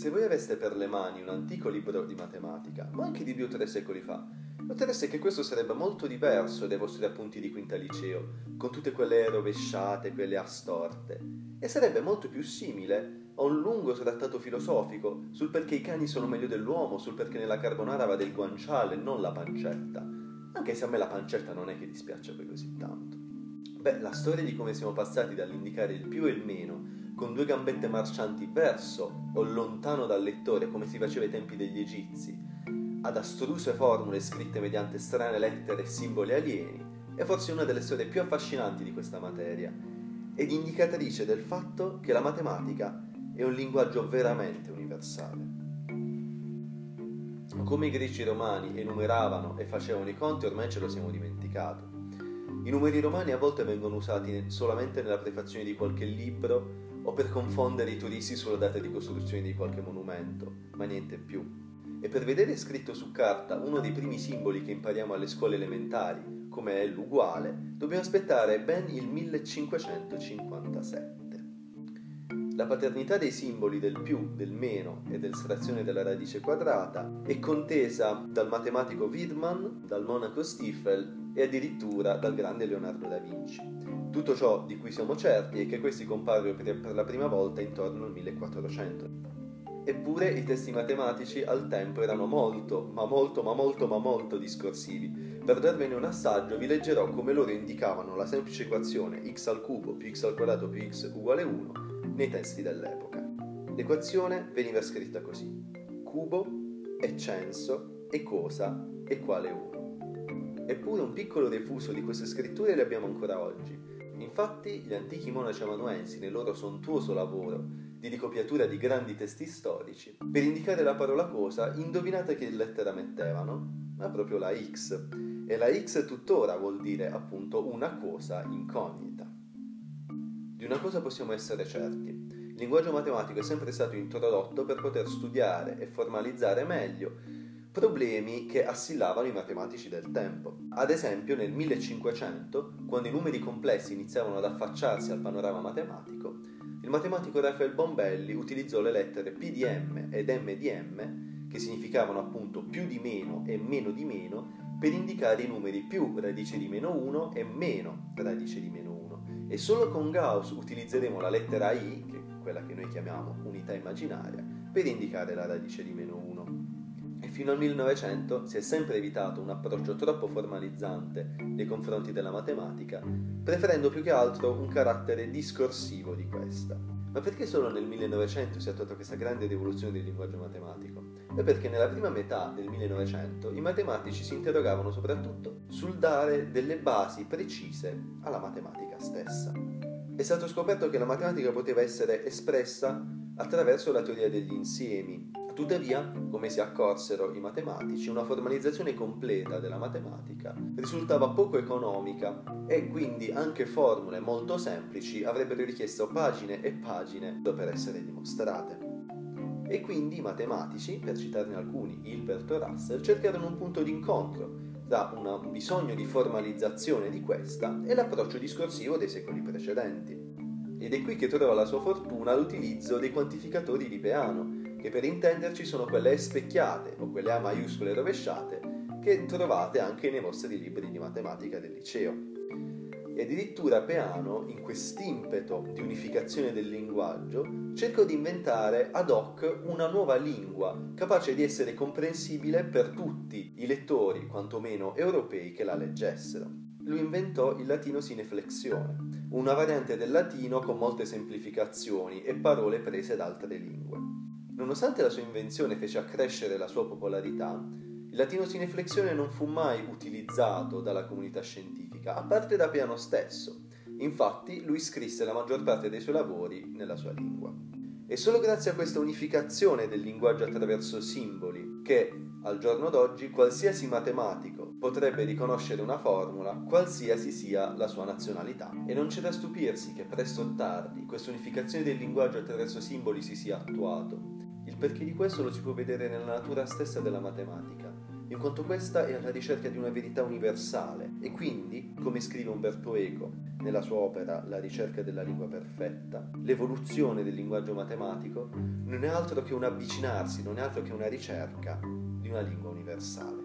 Se voi aveste per le mani un antico libro di matematica, ma anche di due o tre secoli fa, notereste che questo sarebbe molto diverso dai vostri appunti di quinta liceo, con tutte quelle rovesciate, quelle A storte, e sarebbe molto più simile a un lungo trattato filosofico sul perché i cani sono meglio dell'uomo, sul perché nella carbonara va del guanciale, non la pancetta. Anche se a me la pancetta non è che dispiace poi così tanto. Beh, la storia di come siamo passati dall'indicare il più e il meno con due gambette marcianti verso o lontano dal lettore come si faceva ai tempi degli egizi, ad astruse formule scritte mediante strane lettere e simboli alieni, è forse una delle storie più affascinanti di questa materia ed indicatrice del fatto che la matematica è un linguaggio veramente universale. Come i greci romani enumeravano e facevano i conti ormai ce lo siamo dimenticato. I numeri romani a volte vengono usati solamente nella prefazione di qualche libro o per confondere i turisti sulla data di costruzione di qualche monumento, ma niente più. E per vedere scritto su carta uno dei primi simboli che impariamo alle scuole elementari, come è l'uguale, dobbiamo aspettare ben il 1557. La paternità dei simboli del più, del meno e dell'estrazione della radice quadrata è contesa dal matematico Widman, dal monaco Stiefel e addirittura dal grande Leonardo da Vinci. Tutto ciò di cui siamo certi è che questi comparvero per la prima volta intorno al 1400. Eppure i testi matematici al tempo erano molto, ma molto, ma molto, ma molto discorsivi. Per darvene un assaggio vi leggerò come loro indicavano la semplice equazione x al cubo più x al quadrato più x uguale 1 nei testi dell'epoca. L'equazione veniva scritta così: cubo è censo e cosa è quale 1. Eppure un piccolo defuso di queste scritture le abbiamo ancora oggi. Infatti gli antichi monaci amanuensi nel loro sontuoso lavoro di ricopiatura di grandi testi storici, per indicare la parola cosa, indovinate che lettera mettevano? Ma proprio la X. E la X tuttora vuol dire appunto una cosa incognita. Di una cosa possiamo essere certi. Il linguaggio matematico è sempre stato introdotto per poter studiare e formalizzare meglio problemi che assillavano i matematici del tempo. Ad esempio nel 1500, quando i numeri complessi iniziavano ad affacciarsi al panorama matematico, il matematico Raphael Bombelli utilizzò le lettere P di M ed M di M, che significavano appunto più di meno e meno di meno, per indicare i numeri più radice di meno 1 e meno radice di meno 1 e solo con Gauss utilizzeremo la lettera i, che è quella che noi chiamiamo unità immaginaria, per indicare la radice di meno 1. Fino al 1900 si è sempre evitato un approccio troppo formalizzante nei confronti della matematica, preferendo più che altro un carattere discorsivo di questa. Ma perché solo nel 1900 si è attuata questa grande rivoluzione del linguaggio matematico? È perché nella prima metà del 1900 i matematici si interrogavano soprattutto sul dare delle basi precise alla matematica stessa. È stato scoperto che la matematica poteva essere espressa attraverso la teoria degli insiemi. Tuttavia, come si accorsero i matematici, una formalizzazione completa della matematica risultava poco economica e quindi anche formule molto semplici avrebbero richiesto pagine e pagine per essere dimostrate. E quindi i matematici, per citarne alcuni, Hilbert o Russell, cercarono un punto d'incontro tra un bisogno di formalizzazione di questa e l'approccio discorsivo dei secoli precedenti. Ed è qui che trova la sua fortuna l'utilizzo dei quantificatori di Peano, che per intenderci sono quelle specchiate o quelle A maiuscole rovesciate che trovate anche nei vostri libri di matematica del liceo. E addirittura Peano, in quest'impeto di unificazione del linguaggio, cercò di inventare ad hoc una nuova lingua capace di essere comprensibile per tutti i lettori, quantomeno europei, che la leggessero. Lui inventò il latino sineflexione, una variante del latino con molte semplificazioni e parole prese da altre lingue. Nonostante la sua invenzione fece accrescere la sua popolarità, il latino sineflexione non fu mai utilizzato dalla comunità scientifica, a parte da Piano stesso. Infatti, lui scrisse la maggior parte dei suoi lavori nella sua lingua. È solo grazie a questa unificazione del linguaggio attraverso simboli che, al giorno d'oggi, qualsiasi matematico potrebbe riconoscere una formula, qualsiasi sia la sua nazionalità. E non c'è da stupirsi che presto o tardi questa unificazione del linguaggio attraverso simboli si sia attuato perché di questo lo si può vedere nella natura stessa della matematica. in quanto questa è alla ricerca di una verità universale e quindi, come scrive Umberto Eco nella sua opera La ricerca della lingua perfetta, l'evoluzione del linguaggio matematico non è altro che un avvicinarsi, non è altro che una ricerca di una lingua universale.